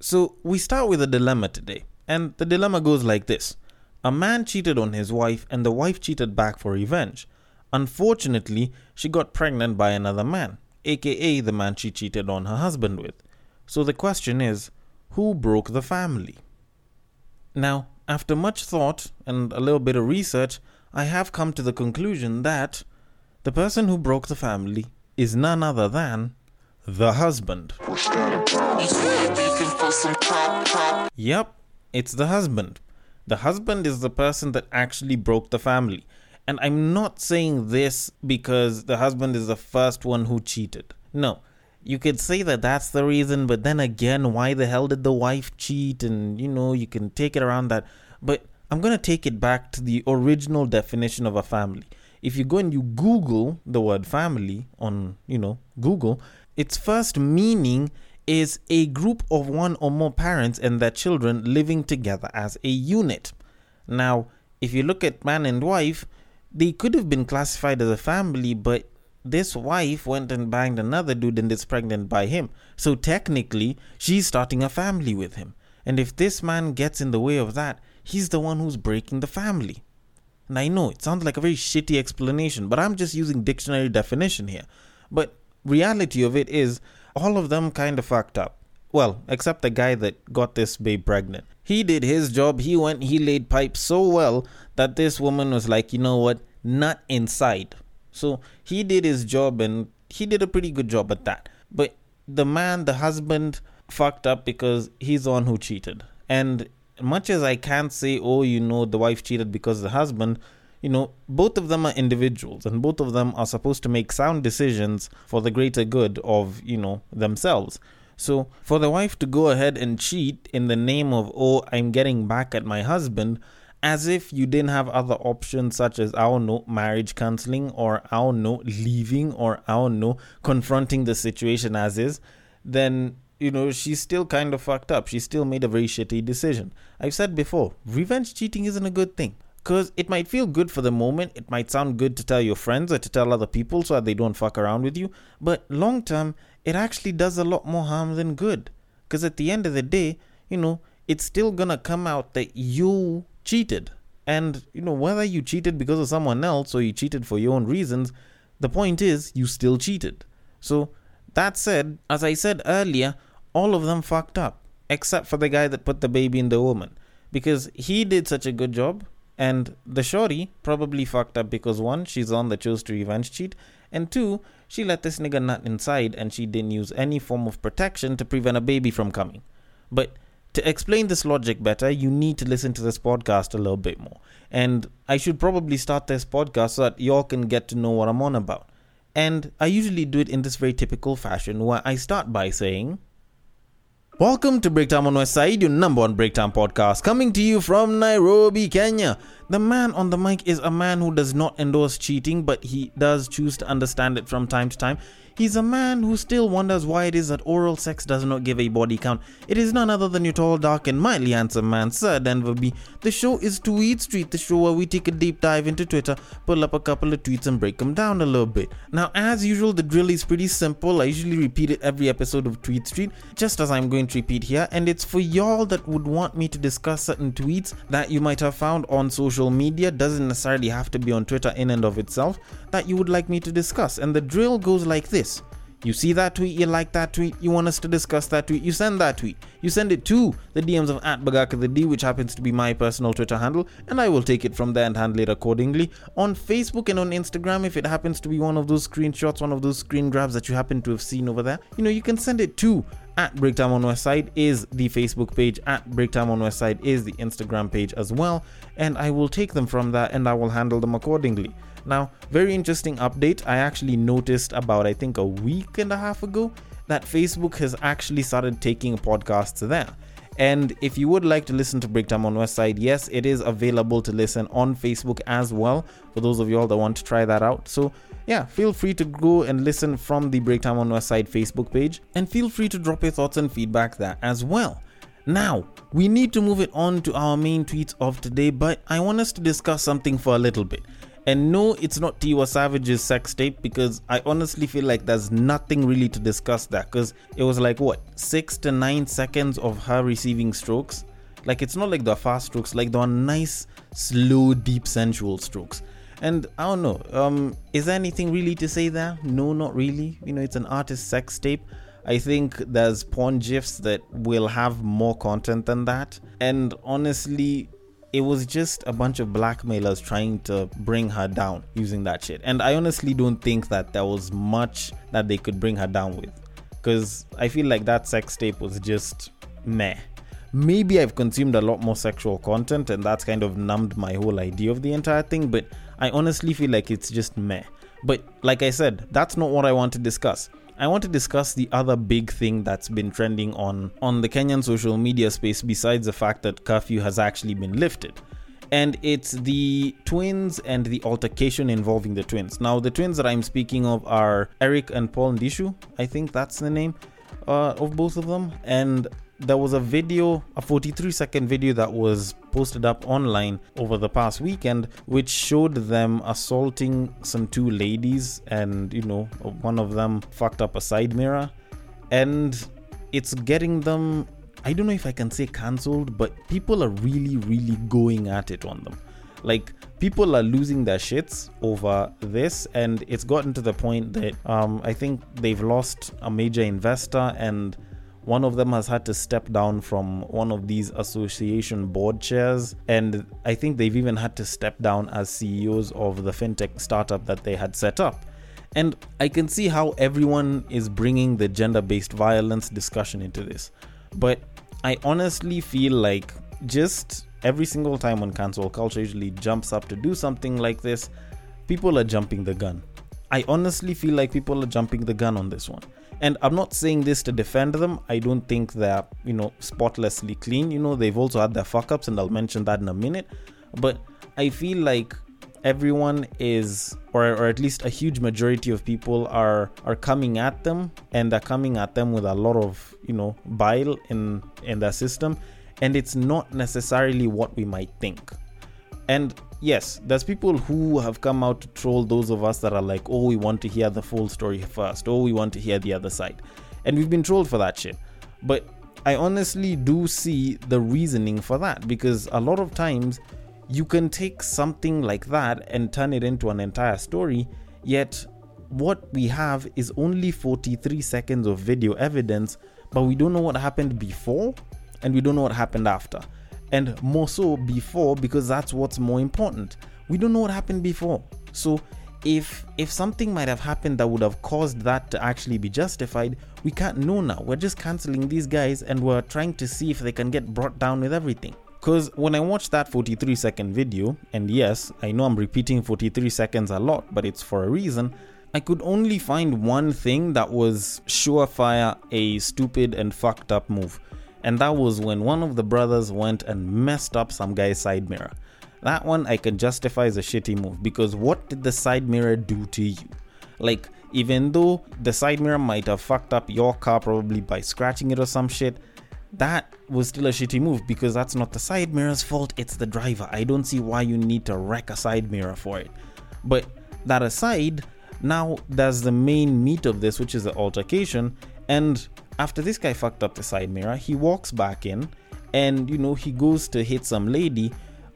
So we start with a dilemma today, and the dilemma goes like this A man cheated on his wife, and the wife cheated back for revenge. Unfortunately, she got pregnant by another man, aka the man she cheated on her husband with. So the question is who broke the family? Now, after much thought and a little bit of research, I have come to the conclusion that the person who broke the family is none other than the husband. Yep, it's the husband. The husband is the person that actually broke the family. And I'm not saying this because the husband is the first one who cheated. No. You could say that that's the reason, but then again, why the hell did the wife cheat? And, you know, you can take it around that. But I'm going to take it back to the original definition of a family. If you go and you Google the word family on, you know, Google, its first meaning is a group of one or more parents and their children living together as a unit. Now, if you look at man and wife, they could have been classified as a family, but this wife went and banged another dude and is pregnant by him. So technically, she's starting a family with him. And if this man gets in the way of that, he's the one who's breaking the family. And I know it sounds like a very shitty explanation, but I'm just using dictionary definition here. But reality of it is all of them kind of fucked up. Well, except the guy that got this babe pregnant. He did his job. He went, he laid pipe so well that this woman was like, you know what, not inside. So he did his job and he did a pretty good job at that. But the man, the husband, fucked up because he's the one who cheated. And much as I can't say, oh, you know, the wife cheated because the husband, you know, both of them are individuals and both of them are supposed to make sound decisions for the greater good of, you know, themselves. So for the wife to go ahead and cheat in the name of, oh, I'm getting back at my husband, as if you didn't have other options such as, I don't know, marriage counseling or, I don't know, leaving or, I don't know, confronting the situation as is, then you know, she's still kind of fucked up. She still made a very shitty decision. I've said before, revenge cheating isn't a good thing. Because it might feel good for the moment, it might sound good to tell your friends or to tell other people so that they don't fuck around with you, but long term, it actually does a lot more harm than good. Because at the end of the day, you know, it's still gonna come out that you cheated. And, you know, whether you cheated because of someone else or you cheated for your own reasons, the point is, you still cheated. So, that said, as I said earlier, all of them fucked up, except for the guy that put the baby in the woman. Because he did such a good job, and the shorty probably fucked up because one, she's on the chose to revenge cheat, and two, she let this nigga nut inside and she didn't use any form of protection to prevent a baby from coming. But to explain this logic better, you need to listen to this podcast a little bit more. And I should probably start this podcast so that y'all can get to know what I'm on about. And I usually do it in this very typical fashion where I start by saying, Welcome to Breaktime on West Side, your number one Breaktime podcast, coming to you from Nairobi, Kenya. The man on the mic is a man who does not endorse cheating, but he does choose to understand it from time to time. He's a man who still wonders why it is that oral sex does not give a body count. It is none other than your tall, dark, and mildly handsome man, Sir Denver B. The show is Tweet Street, the show where we take a deep dive into Twitter, pull up a couple of tweets, and break them down a little bit. Now, as usual, the drill is pretty simple. I usually repeat it every episode of Tweet Street, just as I'm going to repeat here, and it's for y'all that would want me to discuss certain tweets that you might have found on social media. Doesn't necessarily have to be on Twitter in and of itself that you would like me to discuss. And the drill goes like this. You see that tweet, you like that tweet, you want us to discuss that tweet, you send that tweet. You send it to the DMs of at Bagaka the D, which happens to be my personal Twitter handle, and I will take it from there and handle it accordingly. On Facebook and on Instagram, if it happens to be one of those screenshots, one of those screen grabs that you happen to have seen over there, you know, you can send it to at Breaktime on Westside is the Facebook page, at Breaktime on Westside is the Instagram page as well, and I will take them from there and I will handle them accordingly. Now, very interesting update. I actually noticed about, I think, a week and a half ago that Facebook has actually started taking podcasts there. And if you would like to listen to Breaktime on Westside, yes, it is available to listen on Facebook as well for those of y'all that want to try that out. So, yeah, feel free to go and listen from the Breaktime on Westside Facebook page and feel free to drop your thoughts and feedback there as well. Now, we need to move it on to our main tweets of today, but I want us to discuss something for a little bit. And no, it's not Tiwa Savage's sex tape because I honestly feel like there's nothing really to discuss there because it was like what six to nine seconds of her receiving strokes. Like it's not like the fast strokes, like the nice, slow, deep, sensual strokes. And I don't know, um, is there anything really to say there? No, not really. You know, it's an artist sex tape. I think there's porn gifs that will have more content than that. And honestly, it was just a bunch of blackmailers trying to bring her down using that shit. And I honestly don't think that there was much that they could bring her down with. Because I feel like that sex tape was just meh. Maybe I've consumed a lot more sexual content and that's kind of numbed my whole idea of the entire thing, but I honestly feel like it's just meh. But like I said, that's not what I want to discuss. I want to discuss the other big thing that's been trending on on the Kenyan social media space besides the fact that curfew has actually been lifted. And it's the twins and the altercation involving the twins. Now, the twins that I'm speaking of are Eric and Paul Ndichu. I think that's the name uh, of both of them. And there was a video, a 43 second video that was posted up online over the past weekend, which showed them assaulting some two ladies, and you know, one of them fucked up a side mirror, and it's getting them. I don't know if I can say cancelled, but people are really, really going at it on them. Like people are losing their shits over this, and it's gotten to the point that um, I think they've lost a major investor and one of them has had to step down from one of these association board chairs, and I think they've even had to step down as CEOs of the fintech startup that they had set up. And I can see how everyone is bringing the gender based violence discussion into this. But I honestly feel like just every single time when cancel culture usually jumps up to do something like this, people are jumping the gun. I honestly feel like people are jumping the gun on this one. And I'm not saying this to defend them. I don't think they're, you know, spotlessly clean. You know, they've also had their fuck ups, and I'll mention that in a minute. But I feel like everyone is or, or at least a huge majority of people are are coming at them and they're coming at them with a lot of you know bile in in their system and it's not necessarily what we might think and yes, there's people who have come out to troll those of us that are like, oh, we want to hear the full story first, oh, we want to hear the other side. And we've been trolled for that shit. But I honestly do see the reasoning for that because a lot of times you can take something like that and turn it into an entire story, yet what we have is only 43 seconds of video evidence, but we don't know what happened before and we don't know what happened after and more so before because that's what's more important. We don't know what happened before. So if if something might have happened that would have caused that to actually be justified, we can't know now. We're just canceling these guys and we're trying to see if they can get brought down with everything. Because when I watched that 43 second video, and yes, I know I'm repeating 43 seconds a lot, but it's for a reason, I could only find one thing that was surefire a stupid and fucked up move and that was when one of the brothers went and messed up some guy's side mirror. That one I can justify as a shitty move because what did the side mirror do to you? Like, even though the side mirror might have fucked up your car probably by scratching it or some shit, that was still a shitty move because that's not the side mirror's fault, it's the driver. I don't see why you need to wreck a side mirror for it. But that aside, now there's the main meat of this, which is the altercation, and after this guy fucked up the side mirror, he walks back in and you know he goes to hit some lady,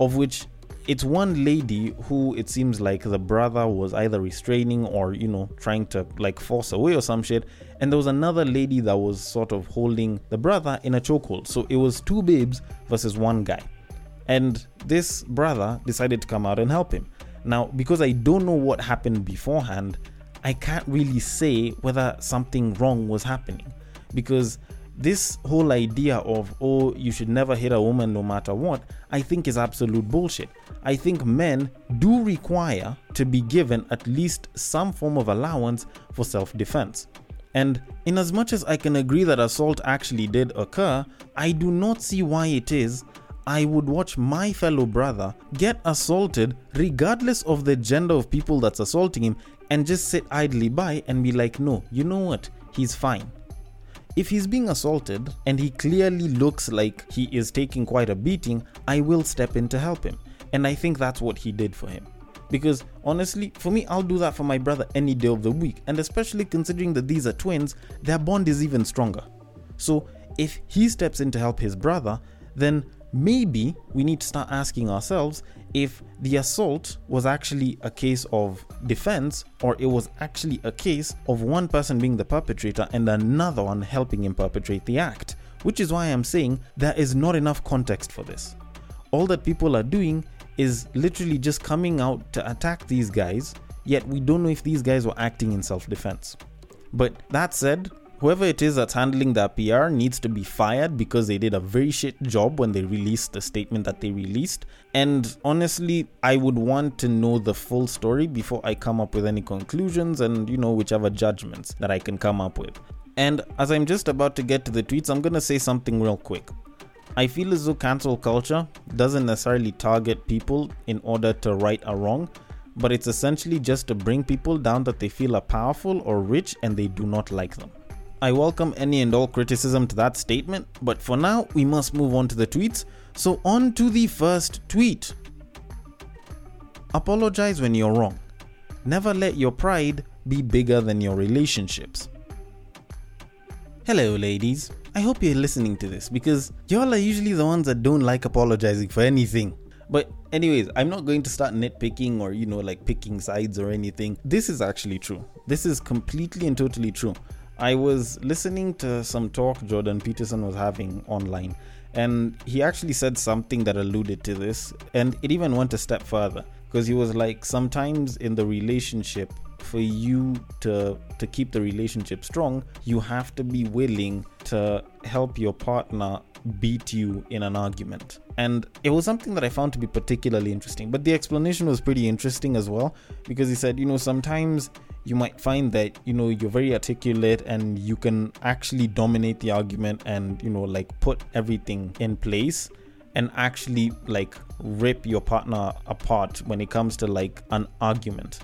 of which it's one lady who it seems like the brother was either restraining or you know trying to like force away or some shit. And there was another lady that was sort of holding the brother in a chokehold. So it was two babes versus one guy. And this brother decided to come out and help him. Now because i don't know what happened beforehand i can't really say whether something wrong was happening because this whole idea of oh you should never hit a woman no matter what i think is absolute bullshit i think men do require to be given at least some form of allowance for self-defense and in as much as i can agree that assault actually did occur i do not see why it is I would watch my fellow brother get assaulted regardless of the gender of people that's assaulting him and just sit idly by and be like, no, you know what? He's fine. If he's being assaulted and he clearly looks like he is taking quite a beating, I will step in to help him. And I think that's what he did for him. Because honestly, for me, I'll do that for my brother any day of the week. And especially considering that these are twins, their bond is even stronger. So if he steps in to help his brother, then maybe we need to start asking ourselves if the assault was actually a case of defense or it was actually a case of one person being the perpetrator and another one helping him perpetrate the act. Which is why I'm saying there is not enough context for this. All that people are doing is literally just coming out to attack these guys, yet we don't know if these guys were acting in self defense. But that said, whoever it is that's handling that PR needs to be fired because they did a very shit job when they released the statement that they released. And honestly, I would want to know the full story before I come up with any conclusions and, you know, whichever judgments that I can come up with. And as I'm just about to get to the tweets, I'm gonna say something real quick. I feel as though cancel culture doesn't necessarily target people in order to right a wrong, but it's essentially just to bring people down that they feel are powerful or rich and they do not like them. I welcome any and all criticism to that statement, but for now, we must move on to the tweets. So, on to the first tweet. Apologize when you're wrong. Never let your pride be bigger than your relationships. Hello, ladies. I hope you're listening to this because y'all are usually the ones that don't like apologizing for anything. But, anyways, I'm not going to start nitpicking or, you know, like picking sides or anything. This is actually true. This is completely and totally true. I was listening to some talk Jordan Peterson was having online, and he actually said something that alluded to this, and it even went a step further because he was like, sometimes in the relationship, for you to to keep the relationship strong, you have to be willing to help your partner beat you in an argument. And it was something that I found to be particularly interesting. But the explanation was pretty interesting as well because he said, you know, sometimes you might find that you know you're very articulate and you can actually dominate the argument and you know like put everything in place and actually like rip your partner apart when it comes to like an argument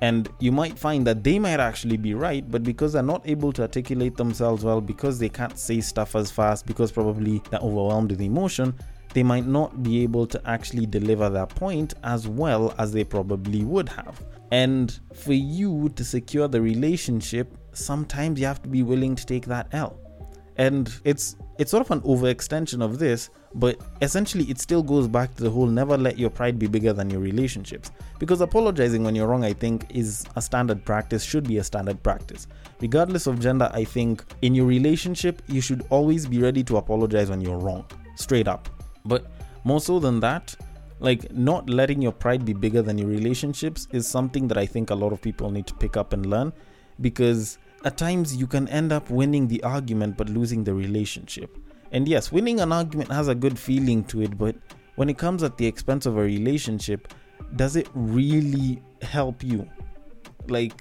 and you might find that they might actually be right but because they're not able to articulate themselves well because they can't say stuff as fast because probably they're overwhelmed with emotion they might not be able to actually deliver their point as well as they probably would have. And for you to secure the relationship, sometimes you have to be willing to take that L. And it's it's sort of an overextension of this, but essentially it still goes back to the whole never let your pride be bigger than your relationships. Because apologizing when you're wrong, I think, is a standard practice, should be a standard practice. Regardless of gender, I think in your relationship, you should always be ready to apologize when you're wrong. Straight up. But more so than that, like not letting your pride be bigger than your relationships is something that I think a lot of people need to pick up and learn because at times you can end up winning the argument but losing the relationship. And yes, winning an argument has a good feeling to it, but when it comes at the expense of a relationship, does it really help you? Like,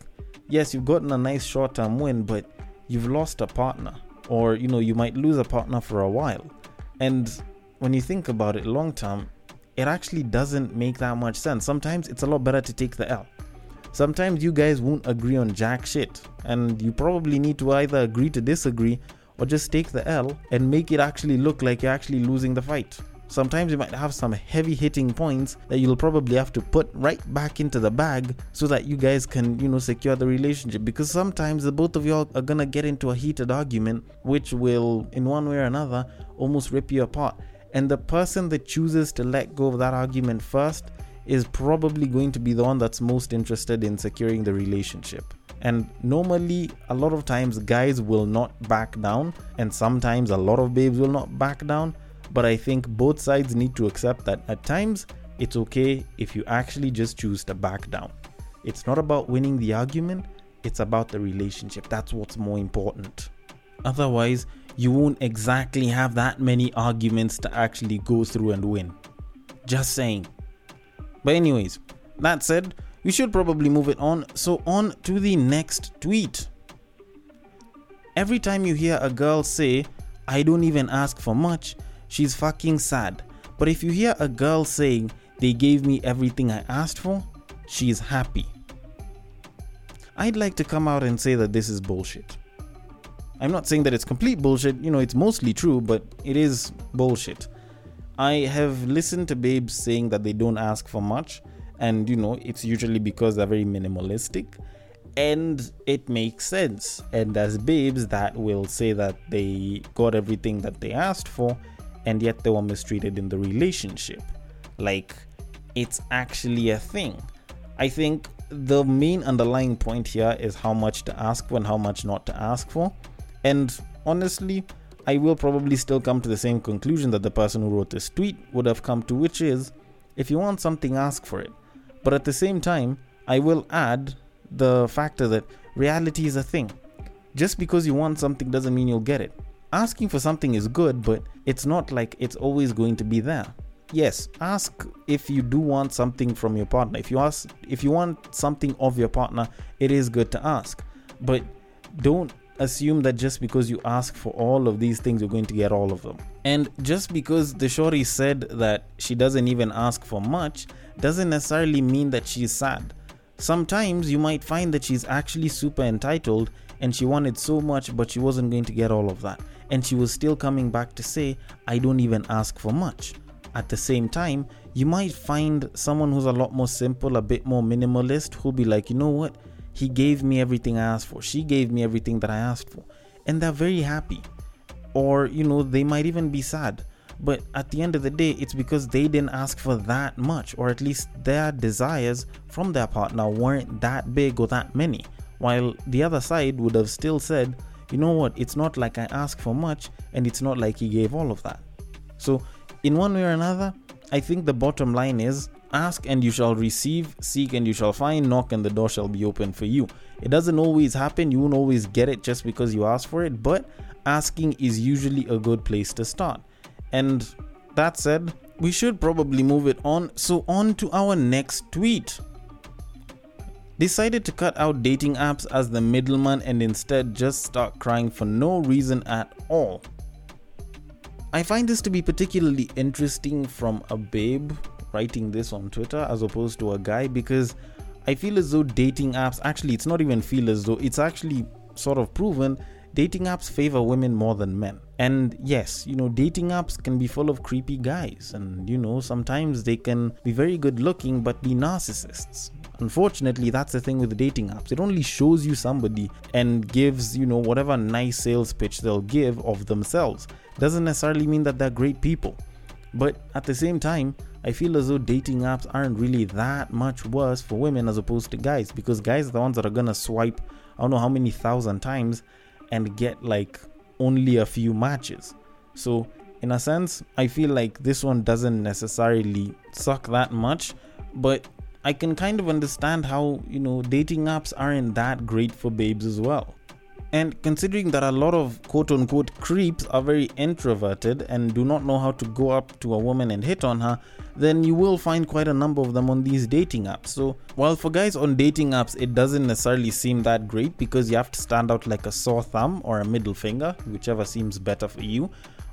yes, you've gotten a nice short term win, but you've lost a partner, or you know, you might lose a partner for a while. And when you think about it long term, it actually doesn't make that much sense. Sometimes it's a lot better to take the L. Sometimes you guys won't agree on jack shit, and you probably need to either agree to disagree or just take the L and make it actually look like you're actually losing the fight. Sometimes you might have some heavy hitting points that you'll probably have to put right back into the bag so that you guys can, you know, secure the relationship. Because sometimes the both of y'all are gonna get into a heated argument, which will, in one way or another, almost rip you apart. And the person that chooses to let go of that argument first is probably going to be the one that's most interested in securing the relationship. And normally, a lot of times, guys will not back down, and sometimes a lot of babes will not back down. But I think both sides need to accept that at times it's okay if you actually just choose to back down. It's not about winning the argument, it's about the relationship. That's what's more important. Otherwise, you won't exactly have that many arguments to actually go through and win. Just saying. But, anyways, that said, we should probably move it on. So, on to the next tweet. Every time you hear a girl say, I don't even ask for much, she's fucking sad. But if you hear a girl saying, they gave me everything I asked for, she's happy. I'd like to come out and say that this is bullshit. I'm not saying that it's complete bullshit, you know, it's mostly true, but it is bullshit. I have listened to babes saying that they don't ask for much, and you know, it's usually because they're very minimalistic and it makes sense. And as babes that will say that they got everything that they asked for, and yet they were mistreated in the relationship. Like, it's actually a thing. I think the main underlying point here is how much to ask for and how much not to ask for. And honestly, I will probably still come to the same conclusion that the person who wrote this tweet would have come to, which is if you want something, ask for it. But at the same time, I will add the factor that reality is a thing. Just because you want something doesn't mean you'll get it. Asking for something is good, but it's not like it's always going to be there. Yes, ask if you do want something from your partner. If you ask if you want something of your partner, it is good to ask. But don't assume that just because you ask for all of these things, you're going to get all of them. And just because the shorty said that she doesn't even ask for much, doesn't necessarily mean that she's sad. Sometimes you might find that she's actually super entitled and she wanted so much, but she wasn't going to get all of that. And she was still coming back to say, I don't even ask for much. At the same time, you might find someone who's a lot more simple, a bit more minimalist, who'll be like, you know what? He gave me everything I asked for. She gave me everything that I asked for. And they're very happy. Or, you know, they might even be sad. But at the end of the day, it's because they didn't ask for that much, or at least their desires from their partner weren't that big or that many. While the other side would have still said, you know what, it's not like I asked for much, and it's not like he gave all of that. So, in one way or another, I think the bottom line is ask and you shall receive, seek and you shall find, knock and the door shall be open for you. It doesn't always happen, you won't always get it just because you ask for it, but asking is usually a good place to start. And that said, we should probably move it on. So, on to our next tweet. Decided to cut out dating apps as the middleman and instead just start crying for no reason at all. I find this to be particularly interesting from a babe writing this on Twitter as opposed to a guy because I feel as though dating apps actually, it's not even feel as though, it's actually sort of proven dating apps favor women more than men. And yes, you know, dating apps can be full of creepy guys, and you know, sometimes they can be very good looking but be narcissists. Unfortunately, that's the thing with dating apps. It only shows you somebody and gives, you know, whatever nice sales pitch they'll give of themselves. Doesn't necessarily mean that they're great people. But at the same time, I feel as though dating apps aren't really that much worse for women as opposed to guys because guys are the ones that are gonna swipe I don't know how many thousand times and get like only a few matches. So, in a sense, I feel like this one doesn't necessarily suck that much, but I can kind of understand how, you know, dating apps aren't that great for babes as well. And considering that a lot of quote unquote creeps are very introverted and do not know how to go up to a woman and hit on her, then you will find quite a number of them on these dating apps. So, while for guys on dating apps, it doesn't necessarily seem that great because you have to stand out like a sore thumb or a middle finger, whichever seems better for you.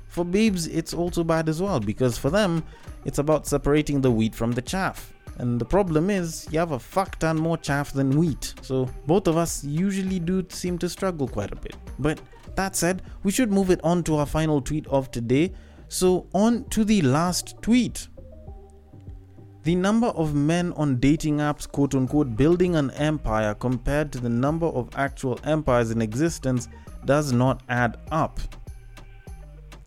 For babes, it's also bad as well because for them, it's about separating the wheat from the chaff. And the problem is, you have a fuck ton more chaff than wheat. So both of us usually do seem to struggle quite a bit. But that said, we should move it on to our final tweet of today. So, on to the last tweet. The number of men on dating apps, quote unquote, building an empire compared to the number of actual empires in existence does not add up.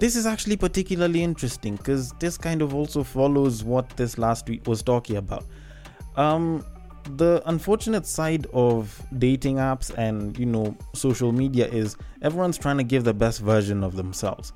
This is actually particularly interesting because this kind of also follows what this last week was talking about. Um, the unfortunate side of dating apps and you know social media is everyone's trying to give the best version of themselves.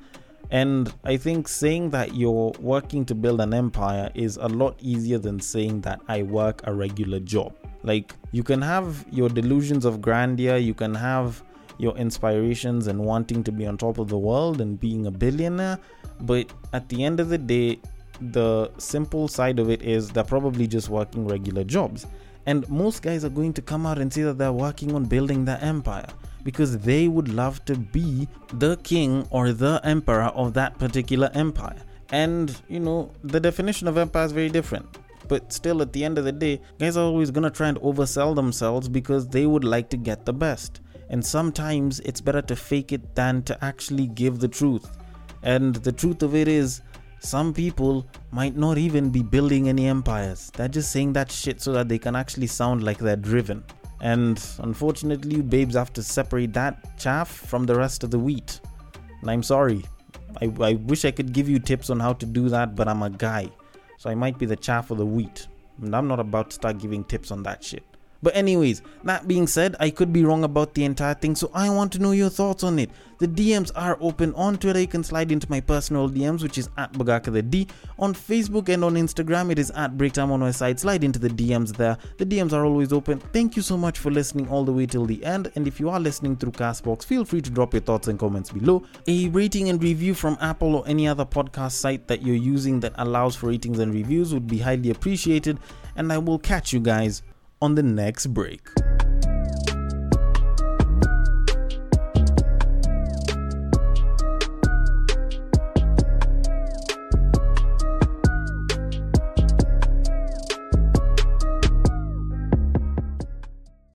And I think saying that you're working to build an empire is a lot easier than saying that I work a regular job. Like, you can have your delusions of grandeur, you can have your inspirations and wanting to be on top of the world and being a billionaire. But at the end of the day, the simple side of it is they're probably just working regular jobs. And most guys are going to come out and say that they're working on building their empire because they would love to be the king or the emperor of that particular empire. And, you know, the definition of empire is very different. But still, at the end of the day, guys are always gonna try and oversell themselves because they would like to get the best. And sometimes it's better to fake it than to actually give the truth. And the truth of it is, some people might not even be building any empires. They're just saying that shit so that they can actually sound like they're driven. And unfortunately, you babes have to separate that chaff from the rest of the wheat. And I'm sorry. I, I wish I could give you tips on how to do that, but I'm a guy. So I might be the chaff of the wheat. And I'm not about to start giving tips on that shit. But anyways, that being said, I could be wrong about the entire thing, so I want to know your thoughts on it. The DMs are open on Twitter. You can slide into my personal DMs, which is at Bagaka the D. On Facebook and on Instagram, it is at Breaktime on my side. Slide into the DMs there. The DMs are always open. Thank you so much for listening all the way till the end. And if you are listening through Castbox, feel free to drop your thoughts and comments below. A rating and review from Apple or any other podcast site that you're using that allows for ratings and reviews would be highly appreciated. And I will catch you guys on the next break.